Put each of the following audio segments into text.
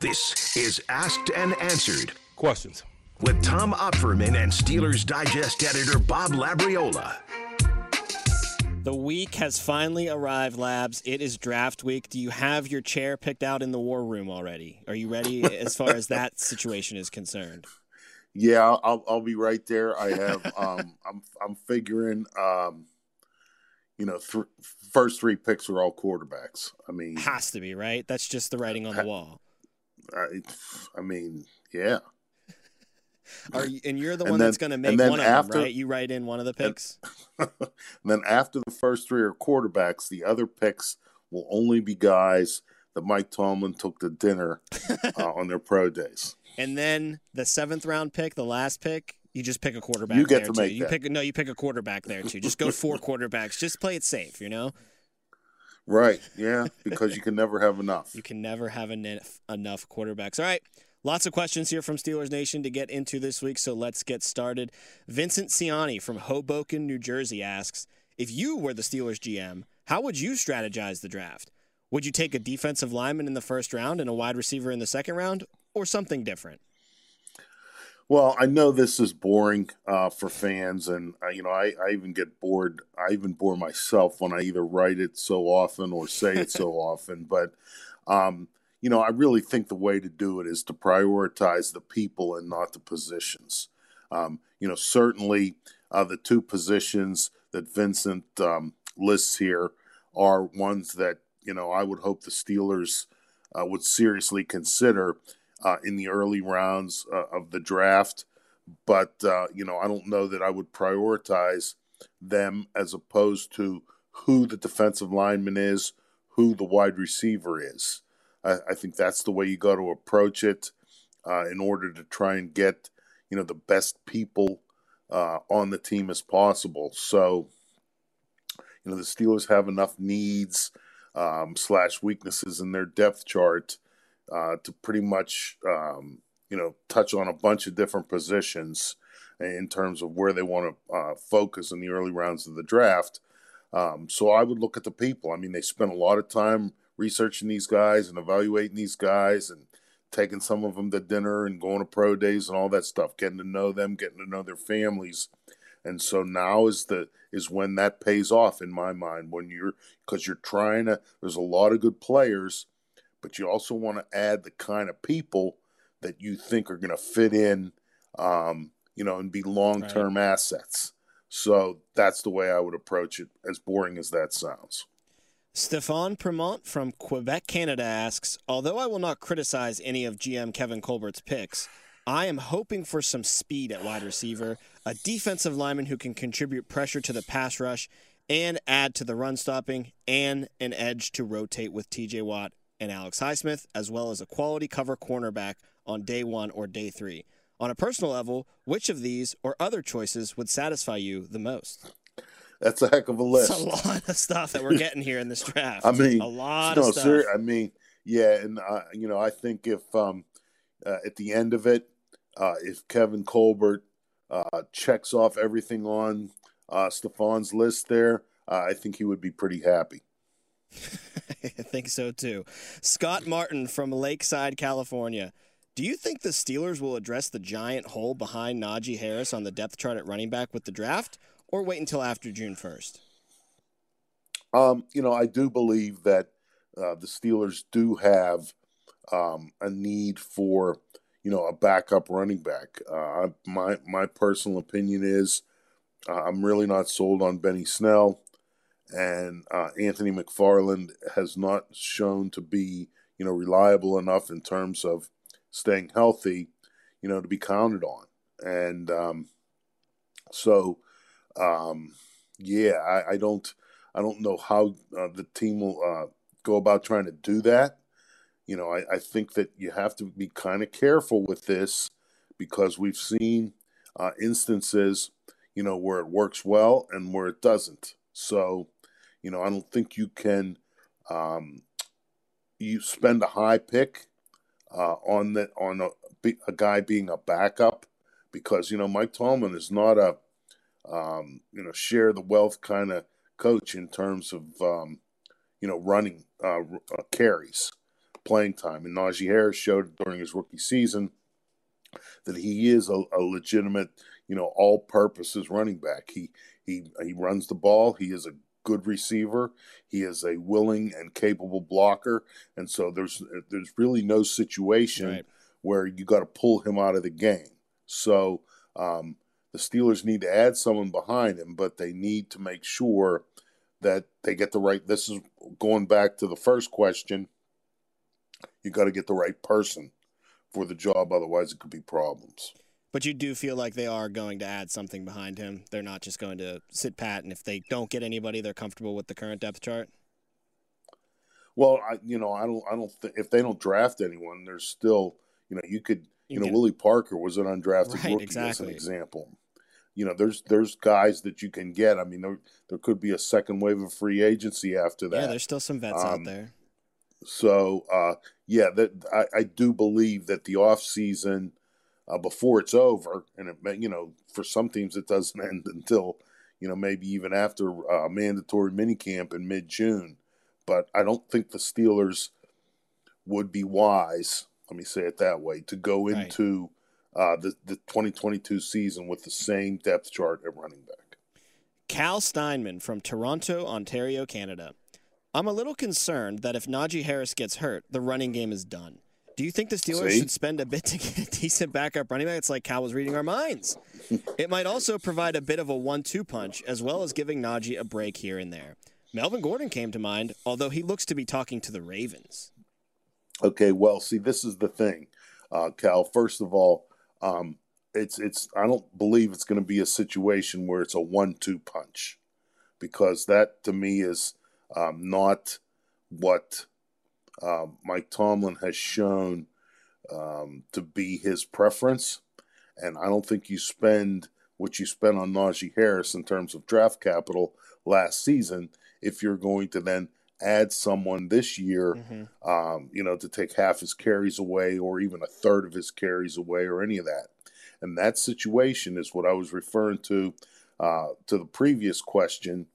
This is Asked and Answered Questions. with Tom Opferman and Steelers Digest editor Bob Labriola. The week has finally arrived, Labs. It is draft week. Do you have your chair picked out in the war room already? Are you ready as far as that situation is concerned? Yeah, I'll I'll be right there. I have um I'm I'm figuring um you know th- first three picks are all quarterbacks. I mean Has to be, right? That's just the writing on the wall. I, I mean yeah. Are you, and you're the And one then- that's going to make one of after- them, right? You write in one of the picks. and then after the first three are quarterbacks, the other picks will only be guys that Mike Tomlin took to dinner uh, on their pro days. And then the seventh round pick, the last pick, you just pick a quarterback. You get there to too. make You that. pick no, you pick a quarterback there too. Just go four quarterbacks. Just play it safe, you know. Right? Yeah, because you can never have enough. You can never have enough enough quarterbacks. All right. Lots of questions here from Steelers Nation to get into this week, so let's get started. Vincent Ciani from Hoboken, New Jersey asks If you were the Steelers GM, how would you strategize the draft? Would you take a defensive lineman in the first round and a wide receiver in the second round, or something different? Well, I know this is boring uh, for fans, and uh, you know, I, I even get bored. I even bore myself when I either write it so often or say it so often. But um, you know, I really think the way to do it is to prioritize the people and not the positions. Um, you know, certainly uh, the two positions that Vincent um, lists here are ones that you know I would hope the Steelers uh, would seriously consider uh, in the early rounds uh, of the draft. But uh, you know, I don't know that I would prioritize them as opposed to who the defensive lineman is, who the wide receiver is. I, I think that's the way you got to approach it uh, in order to try and get you know the best people uh, on the team as possible. So you know the Steelers have enough needs um, slash weaknesses in their depth chart uh, to pretty much um, you know touch on a bunch of different positions in terms of where they want to uh, focus in the early rounds of the draft. Um, so I would look at the people. I mean, they spent a lot of time researching these guys and evaluating these guys and taking some of them to dinner and going to pro days and all that stuff, getting to know them, getting to know their families. And so now is the is when that pays off in my mind when you're because you're trying to there's a lot of good players, but you also want to add the kind of people that you think are going to fit in um, you know, and be long-term assets. So that's the way I would approach it as boring as that sounds. Stefan Premont from Quebec, Canada asks Although I will not criticize any of GM Kevin Colbert's picks, I am hoping for some speed at wide receiver, a defensive lineman who can contribute pressure to the pass rush and add to the run stopping, and an edge to rotate with TJ Watt and Alex Highsmith, as well as a quality cover cornerback on day one or day three. On a personal level, which of these or other choices would satisfy you the most? That's a heck of a list. It's a lot of stuff that we're getting here in this draft. I mean, a lot no, of stuff. sir. I mean, yeah, and uh, you know, I think if um, uh, at the end of it, uh, if Kevin Colbert uh, checks off everything on uh, Stefan's list there, uh, I think he would be pretty happy. I think so too. Scott Martin from Lakeside, California. Do you think the Steelers will address the giant hole behind Najee Harris on the depth chart at running back with the draft, or wait until after June 1st? Um, you know, I do believe that uh, the Steelers do have um, a need for, you know, a backup running back. Uh, my my personal opinion is uh, I'm really not sold on Benny Snell, and uh, Anthony McFarland has not shown to be, you know, reliable enough in terms of staying healthy, you know, to be counted on. And um, so, um, yeah, I, I don't. I don't know how uh, the team will uh, go about trying to do that. You know, I, I think that you have to be kind of careful with this because we've seen uh, instances, you know, where it works well and where it doesn't. So, you know, I don't think you can um, you spend a high pick uh, on the on a, a guy being a backup because you know Mike Tomlin is not a um, you know share the wealth kind of coach in terms of um, you know running uh, uh, carries. playing time. And Najee Harris showed during his rookie season that he is a, a legitimate, you know, all-purposes running back. He he he runs the ball. He is a good receiver. He is a willing and capable blocker, and so there's there's really no situation right. where you got to pull him out of the game. So um, the Steelers need to add someone behind him, but they need to make sure that they get the right. This is going back to the first question. You got to get the right person for the job, otherwise it could be problems. But you do feel like they are going to add something behind him. They're not just going to sit pat, and if they don't get anybody, they're comfortable with the current depth chart. Well, I, you know, I don't, I don't think if they don't draft anyone, there's still, you know, you could, you, you know, can, Willie Parker was an undrafted right, rookie exactly. as an example. You know, there's there's guys that you can get. I mean, there there could be a second wave of free agency after that. Yeah, there's still some vets um, out there. So, uh, yeah, that I, I do believe that the off season – uh, before it's over. And it, you know, for some teams, it doesn't end until you know maybe even after a uh, mandatory minicamp in mid June. But I don't think the Steelers would be wise. Let me say it that way to go into right. uh, the the 2022 season with the same depth chart at running back. Cal Steinman from Toronto, Ontario, Canada. I'm a little concerned that if Najee Harris gets hurt, the running game is done. Do you think the Steelers See? should spend a bit to get a decent backup running back? It's like Cal was reading our minds. it might also provide a bit of a one-two punch, as well as giving Najee a break here and there. Melvin Gordon came to mind, although he looks to be talking to the Ravens. Okay, well, see, this is the thing, uh, Cal. First of all, um, it's it's. I don't believe it's going to be a situation where it's a one-two punch, because that to me is um, not what um, Mike Tomlin has shown um, to be his preference. And I don't think you spend what you spent on Najee Harris in terms of draft capital last season if you're going to then add someone this year, mm-hmm. um, you know, to take half his carries away or even a third of his carries away or any of that. And that situation is what I was referring to uh, to the previous question.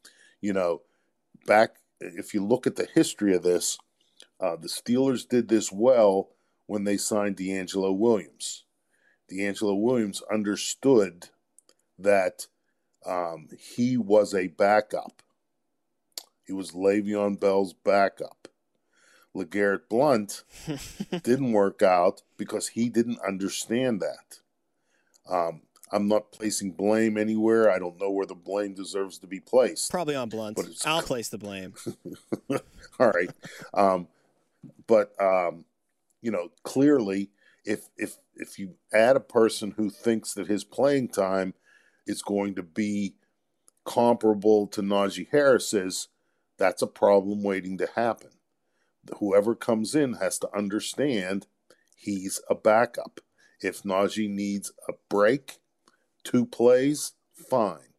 You know, back if you look at the history of this, uh, the Steelers did this well when they signed DeAngelo Williams. DeAngelo Williams understood that um, he was a backup. He was Le'Veon Bell's backup. LeGarrette Blount didn't work out because he didn't understand that. Um, I'm not placing blame anywhere. I don't know where the blame deserves to be placed. Probably on Blount. But I'll place the blame. All right. Um, but um, you know, clearly, if if if you add a person who thinks that his playing time is going to be comparable to Najee Harris's, that's a problem waiting to happen. Whoever comes in has to understand he's a backup. If Najee needs a break, two plays, fine.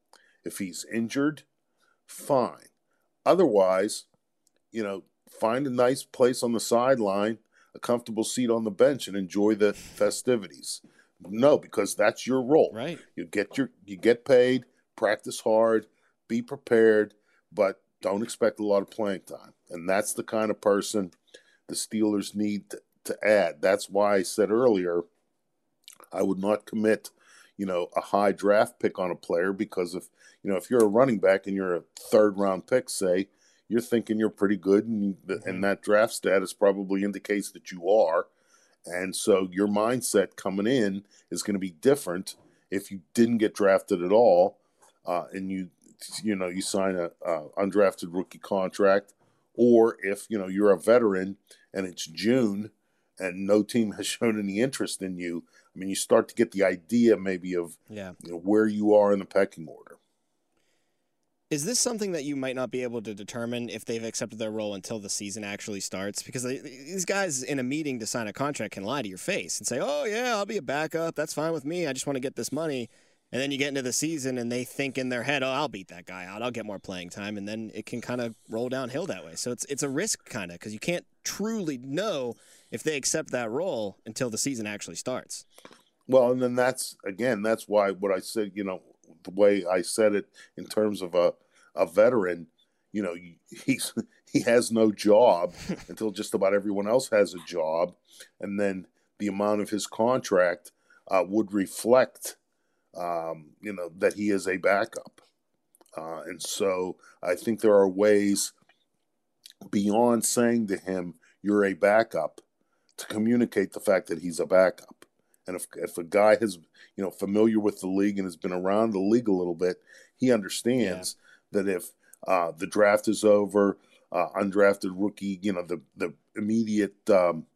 If he's injured, fine. Otherwise, you know, find a nice place on the sideline, a comfortable seat on the bench, and enjoy the festivities. No, because that's your role. Right. You get your you get paid, practice hard, be prepared, but don't expect a lot of playing time. And that's the kind of person the Steelers need to, to add. That's why I said earlier I would not commit, you know, a high draft pick on a player because if you know if you're a running back and you're a third round pick, say, you're thinking you're pretty good, and, mm-hmm. and that draft status probably indicates that you are. And so your mindset coming in is going to be different if you didn't get drafted at all, uh, and you you know you sign a, a undrafted rookie contract, or if you know you're a veteran and it's June and no team has shown any interest in you. I mean, you start to get the idea maybe of yeah. you know, where you are in the pecking order. Is this something that you might not be able to determine if they've accepted their role until the season actually starts? Because these guys in a meeting to sign a contract can lie to your face and say, "Oh yeah, I'll be a backup. That's fine with me. I just want to get this money." And then you get into the season and they think in their head, "Oh, I'll beat that guy out. I'll get more playing time." And then it can kind of roll downhill that way. So it's it's a risk kind of because you can't truly know if they accept that role until the season actually starts. Well, and then that's again, that's why what I said, you know, the way I said it in terms of a a veteran, you know, he's he has no job until just about everyone else has a job, and then the amount of his contract uh, would reflect, um, you know, that he is a backup. Uh, and so I think there are ways beyond saying to him, "You're a backup," to communicate the fact that he's a backup. And if if a guy has you know familiar with the league and has been around the league a little bit, he understands yeah. that if uh, the draft is over, uh, undrafted rookie, you know the the immediate um,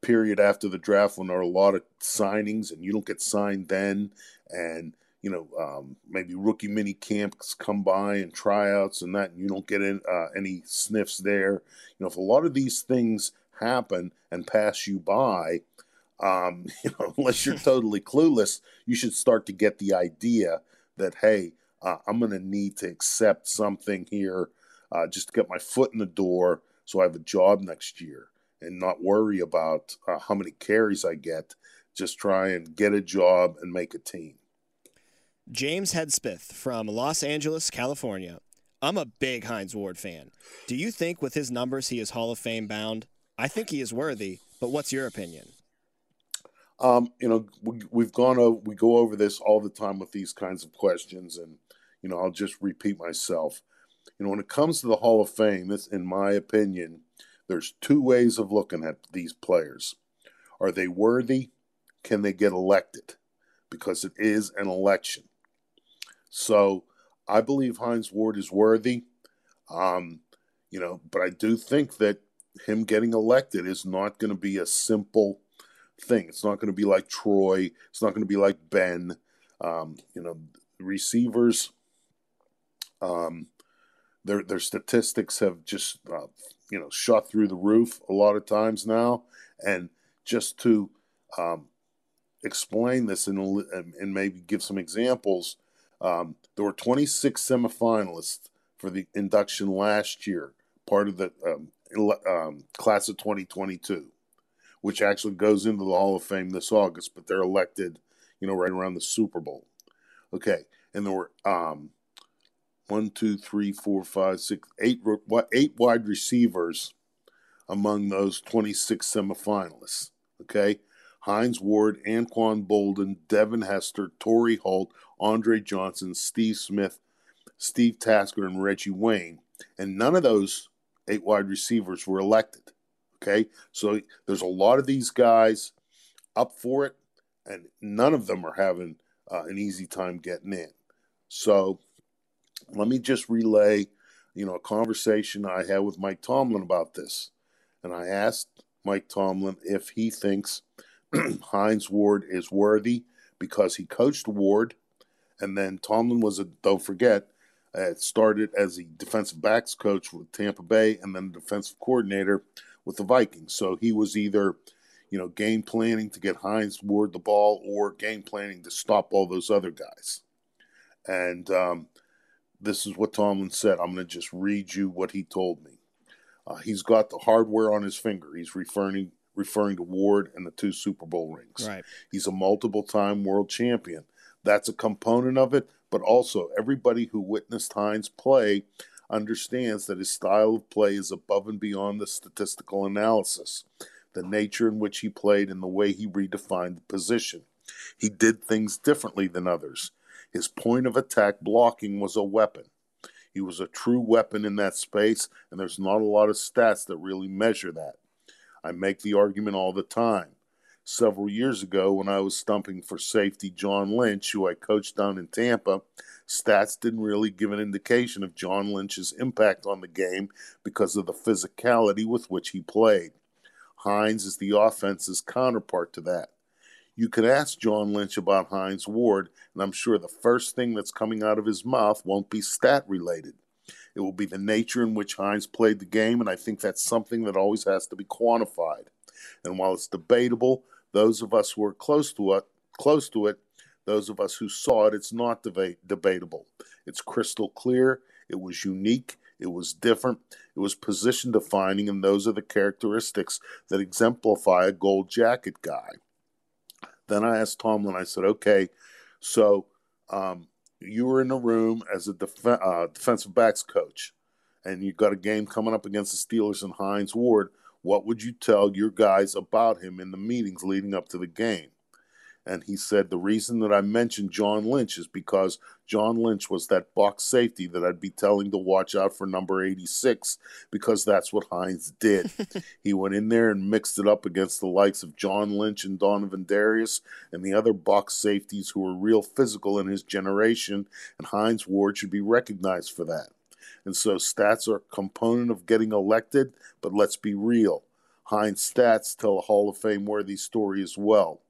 period after the draft when there are a lot of signings and you don't get signed then, and you know um, maybe rookie mini camps come by and tryouts and that, and you don't get in, uh, any sniffs there. You know, if a lot of these things happen and pass you by, um, you know, unless you're totally clueless, you should start to get the idea that hey, uh, I'm going to need to accept something here uh, just to get my foot in the door, so I have a job next year, and not worry about uh, how many carries I get. Just try and get a job and make a team. James Hedspeth from Los Angeles, California. I'm a big Hines Ward fan. Do you think with his numbers he is Hall of Fame bound? I think he is worthy, but what's your opinion? Um, you know, we, have gone over, we go over this all the time with these kinds of questions, and you know, I'll just repeat myself. You know, when it comes to the Hall of Fame, this, in my opinion, there's two ways of looking at these players. Are they worthy? Can they get elected? Because it is an election. So I believe Hines Ward is worthy. Um, you know, but I do think that him getting elected is not going to be a simple thing. It's not going to be like Troy. It's not going to be like Ben. Um, you know, receivers. Um, their their statistics have just uh, you know shot through the roof a lot of times now, and just to um, explain this and, and maybe give some examples, um, there were 26 semifinalists for the induction last year, part of the um, um, class of 2022, which actually goes into the Hall of Fame this August, but they're elected, you know, right around the Super Bowl. Okay, and there were um, one, two, three, four, five, six, eight, eight wide receivers among those 26 semifinalists. Okay, Hines Ward, Anquan Boldin, Devin Hester, Torry Holt, Andre Johnson, Steve Smith, Steve Tasker, and Reggie Wayne. And none of those eight wide receivers were elected. Okay, so there's a lot of these guys up for it, and none of them are having uh, an easy time getting in. So let me just relay, you know, a conversation I had with Mike Tomlin about this, and I asked Mike Tomlin if he thinks Hines Ward is worthy because he coached Ward, and then Tomlin was a don't forget uh, started as a defensive backs coach with Tampa Bay and then defensive coordinator with the Vikings. So he was either, you know, game planning to get Hines Ward the ball or game planning to stop all those other guys. And um, this is what Tomlin said. I'm going to just read you what he told me. Uh, he's got the hardware on his finger. He's referring referring to Ward and the two Super Bowl rings. Right. He's a multiple time world champion. That's a component of it, but also everybody who witnessed Hines play understands that his style of play is above and beyond the statistical analysis, the nature in which he played, and the way he redefined the position. He did things differently than others. His point of attack blocking was a weapon. He was a true weapon in that space, and there's not a lot of stats that really measure that. I make the argument all the time several years ago when I was stumping for safety John Lynch, who I coached down in Tampa. Stats didn't really give an indication of John Lynch's impact on the game because of the physicality with which he played. Hines is the offense's counterpart to that. You could ask John Lynch about Hines Ward, and I'm sure the first thing that's coming out of his mouth won't be stat related. It will be the nature in which Hines played the game, and I think that's something that always has to be quantified. And while it's debatable, those of us who are close to it, close to it, those of us who saw it, it's not debatable. It's crystal clear. It was unique. It was different. It was position defining, and those are the characteristics that exemplify a gold jacket guy. Then I asked Tomlin, I said, okay, so um, you were in the room as a def- uh, defensive backs coach, and you've got a game coming up against the Steelers and Hines Ward, what would you tell your guys about him in the meetings leading up to the game? And he said, The reason that I mentioned John Lynch is because John Lynch was that box safety that I'd be telling to watch out for number 86 because that's what Hines did. he went in there and mixed it up against the likes of John Lynch and Donovin Darius and the other box safeties who were real physical in his generation, and Hines Ward should be recognized for that. And so stats are a component of getting elected, but let's be real. Hines stats tell a Hall of Fame worthy story as well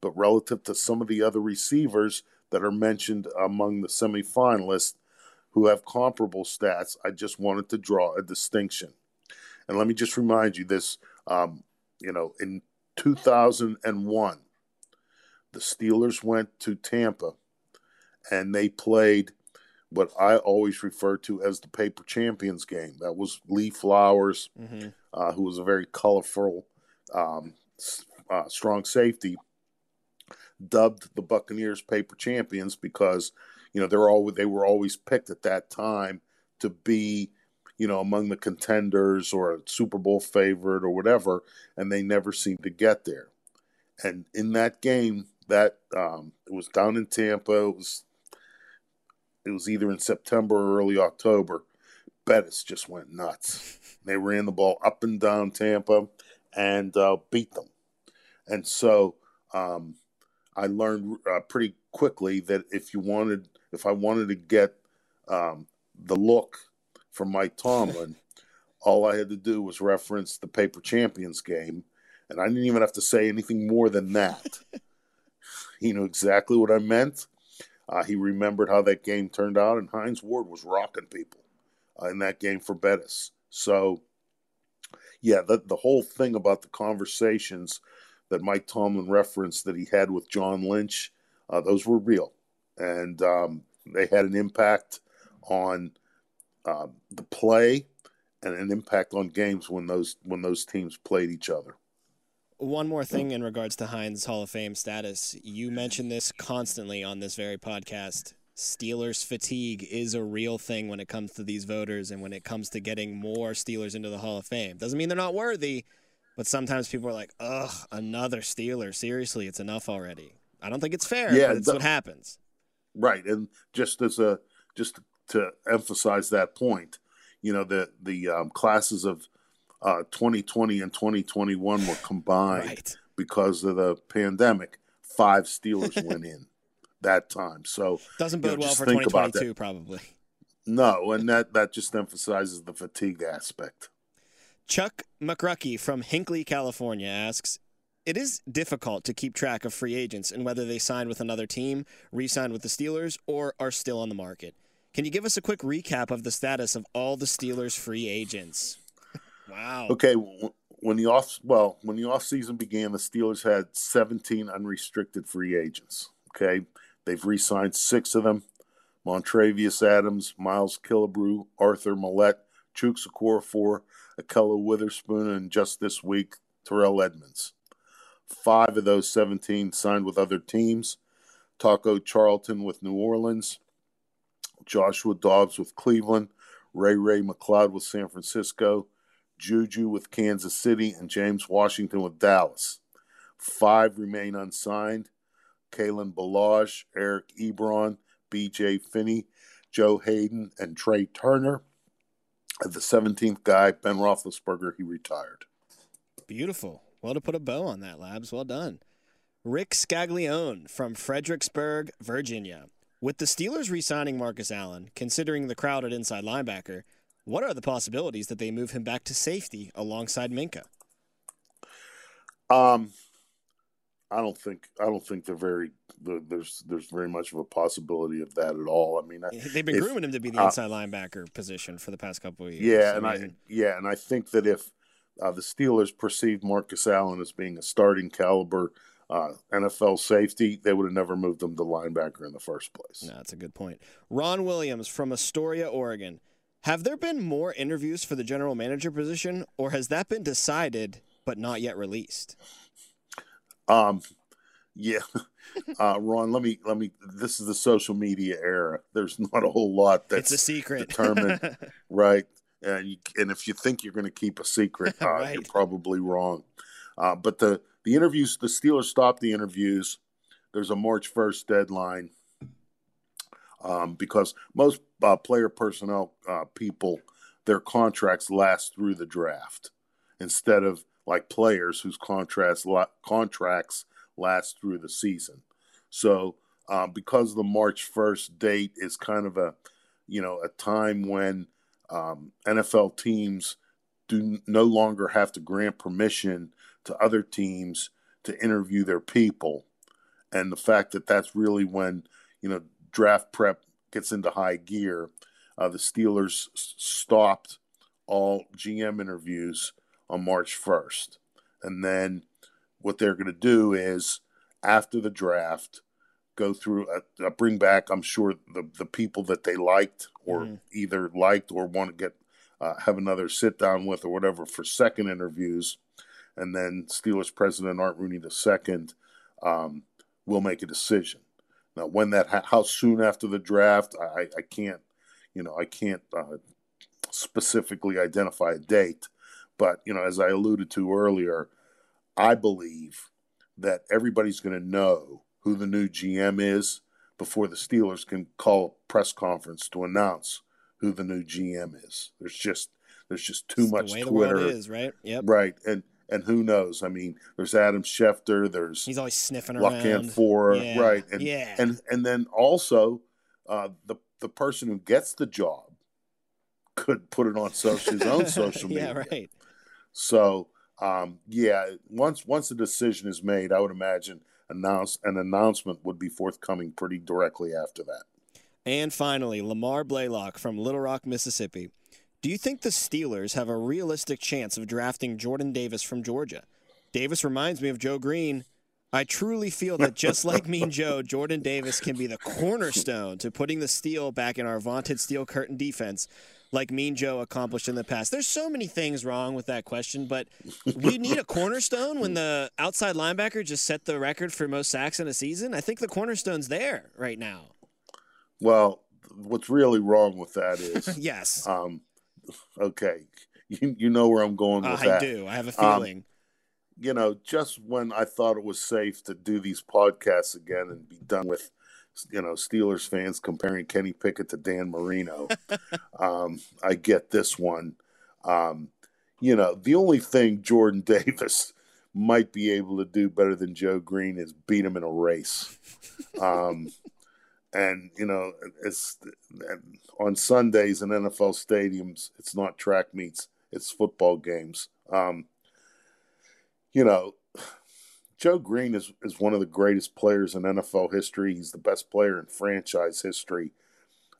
but relative to some of the other receivers that are mentioned among the semifinalists who have comparable stats, I just wanted to draw a distinction. And let me just remind you this um, you know, in 2001, the Steelers went to Tampa and they played what I always refer to as the paper champions game. That was Lee Flowers, mm-hmm. uh, who was a very colorful, um, uh, strong safety, dubbed the Buccaneers paper champions because you know they're all they were always picked at that time to be you know among the contenders or a Super Bowl favorite or whatever, and they never seemed to get there. And in that game, that um, it was down in Tampa. It was it was either in September or early October. Bettis just went nuts. They ran the ball up and down Tampa and uh, beat them. And so um, I learned uh, pretty quickly that if you wanted, if I wanted to get um, the look from Mike Tomlin, all I had to do was reference the Paper Champions game, and I didn't even have to say anything more than that. he knew exactly what I meant. Uh, he remembered how that game turned out, and Hines Ward was rocking people uh, in that game for Bettis. So, yeah, the the whole thing about the conversations that Mike Tomlin referenced that he had with John Lynch, uh, those were real, and um, they had an impact on uh, the play and an impact on games when those when those teams played each other. One more thing in regards to Hines Hall of Fame status. You mention this constantly on this very podcast. Steelers fatigue is a real thing when it comes to these voters and when it comes to getting more Steelers into the Hall of Fame. Doesn't mean they're not worthy, but sometimes people are like, ugh, another Steeler. Seriously, it's enough already. I don't think it's fair, yeah, but it's the, what happens. Right. And just as a just to emphasize that point, you know, the the um, classes of uh, 2020 and 2021 were combined right. because of the pandemic. Five Steelers went in that time. So doesn't bode you know, well for 2022, probably. No, and that that just emphasizes the fatigue aspect. Chuck McRucky from Hinkley, California asks It is difficult to keep track of free agents and whether they signed with another team, re signed with the Steelers, or are still on the market. Can you give us a quick recap of the status of all the Steelers free agents? Wow. Okay. When the off well, when the off season began, the Steelers had 17 unrestricted free agents. Okay, they've re-signed six of them: Montravius Adams, Miles Killebrew, Arthur Maulet, Chuks Okorafor, Ahkello Witherspoon, and just this week, Terrell Edmunds. Five of those 17 signed with other teams. Taco Charlton with New Orleans, Joshua Dobbs with Cleveland, Ray Ray McCloud with San Francisco, Juju with Kansas City, and James Washington with Dallas. Five remain unsigned. Kalen Ballage, Eric Ebron, BJ Finney, Joe Haden, and Trai Turner. At the 17th guy, Ben Roethlisberger, he retired. Beautiful. Well, to put a bow on that, Labs. Well done. Rick Scaglione from Fredericksburg, Virginia. With the Steelers re signing Marcus Allen, considering the crowded inside linebacker, what are the possibilities that they move him back to safety alongside Minkah? Um, I don't think I don't think they're very there's there's very much of a possibility of that at all. I mean, they've been if, grooming him to be the uh, inside uh, linebacker position for the past couple of years. Yeah, and I, mean, I yeah, and I think that if uh, the Steelers perceived Marcus Allen as being a starting caliber uh, NFL safety, they would have never moved him to linebacker in the first place. No, that's a good point. Ron Williams from Astoria, Oregon. Have there been more interviews for the general manager position, or has that been decided but not yet released? Um, yeah, uh, Ron. Let me let me. This is the social media era. There's not a whole lot that's it's a secret determined, right? and you, and if you think you're going to keep a secret, uh, Right. you're probably wrong. Uh, but the the interviews, the Steelers stopped the interviews. There's a March 1st deadline um, because most uh, player personnel uh, people, their contracts last through the draft instead of like players whose contracts la- contracts last through the season. So uh, because the March 1st date is kind of a you know a time when um, NFL teams do no longer have to grant permission to other teams to interview their people, and the fact that that's really when you know draft prep gets into high gear. Uh, the Steelers stopped all GM interviews on March 1st, and then what they're going to do is after the draft go through a, a bring back i'm sure the, the people that they liked or Mhm. either liked or want to get uh, have another sit down with or whatever for second interviews and then steelers president art rooney II um, will make a decision now when that ha- how soon after the draft i, I- can't you know i can't uh, specifically identify a date but you know as i alluded to earlier i believe that everybody's going to know who the new GM is before the Steelers can call a press conference to announce who the new GM is. There's just there's just too It's much the way the Twitter, is, right? Yep. right? And and who knows? I mean, there's Adam Schefter, there's He's always sniffing around. Fora, Yeah, right? And yeah. and and then also uh, the the person who gets the job could put it on social, his own social media. yeah, right. So um, yeah, once once a decision is made, I would imagine announce an announcement would be forthcoming pretty directly after that. And finally, Lamar Blaylock from Little Rock, Mississippi. Do you think the Steelers have a realistic chance of drafting Jordan Davis from Georgia? Davis reminds me of Joe Greene. I truly feel that just like me and Joe, Jordan Davis can be the cornerstone to putting the steel back in our vaunted steel curtain defense, like me and Joe accomplished in the past. There's so many things wrong with that question, but we need a cornerstone when the outside linebacker just set the record for most sacks in a season. I think the cornerstone's there right now. Well, what's really wrong with that is, yes. um, okay, you you know where I'm going with Uh, that. I do. I have a Um, feeling. you know, just when I thought it was safe to do these podcasts again and be done with, you know, Steelers fans comparing Kenny Pickett to Dan Marino, um, I get this one. Um, you know, the only thing Jordan Davis might be able to do better than Joe Greene is beat him in a race. Um, and you know, it's on Sundays in NFL stadiums. It's not track meets; it's football games. Um, you know, Joe Greene is, is one of the greatest players in NFL history. He's the best player in franchise history.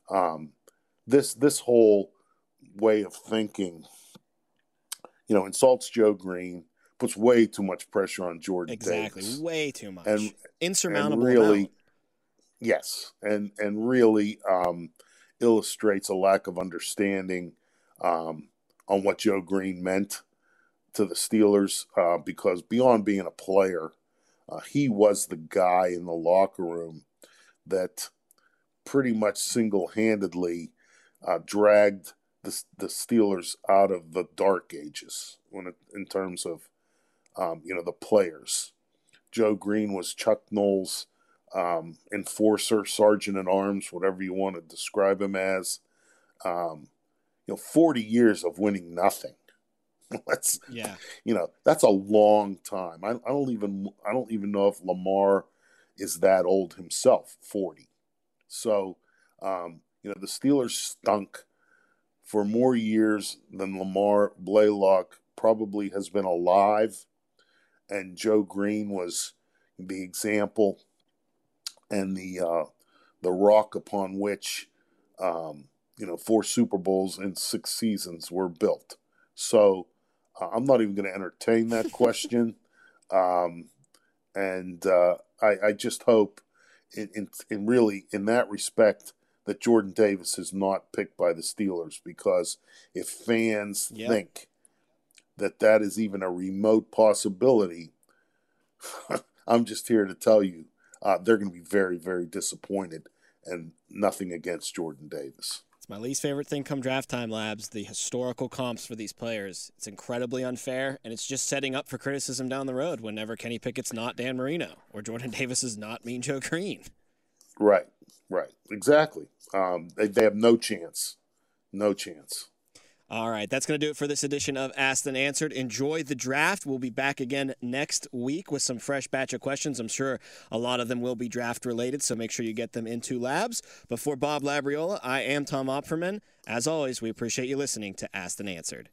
Um, this this whole way of thinking, you know, insults Joe Greene, puts way too much pressure on Jordan Exactly. Davis, Way too much. and Insurmountable. and really, amount. Yes, and and really um, illustrates a lack of understanding um, on what Joe Greene meant to the Steelers. Uh, because beyond being a player, uh, he was the guy in the locker room that pretty much single-handedly uh, dragged the, the Steelers out of the dark ages when it, in terms of um, you know the players. Joe Green was Chuck Noll's um, enforcer, sergeant at arms, whatever you want to describe him as. Um, you know, forty years of winning nothing. That's Yeah. you know that's a long time. I, I don't even I don't even know if Lamar is that old himself, forty. So um, you know the Steelers stunk for more years than Lamar Blaylock probably has been alive, and Joe Greene was the example and the uh, the rock upon which um, you know four Super Bowls in six seasons were built. So uh, I'm not even going to entertain that question, um, and uh, I, I just hope, in, in in really in that respect, that Jordan Davis is not picked by the Steelers because if fans Yep. think that that is even a remote possibility, I'm just here to tell you uh, they're going to be very, very disappointed, and nothing against Jordan Davis. It's my least favorite thing come draft time, labs. The historical comps for these players. It's incredibly unfair, and it's just setting up for criticism down the road whenever Kenny Pickett's not Dan Marino or Jordan Davis is not Mean Joe Greene. Right, right, exactly. Um, they, they have no chance, no chance. All right, that's going to do it for this edition of Asked and Answered. Enjoy the draft. We'll be back again next week with some fresh batch of questions. I'm sure a lot of them will be draft related, so make sure you get them into labs. Before Bob Labriola, I am Tom Opferman. As always, we appreciate you listening to Asked and Answered.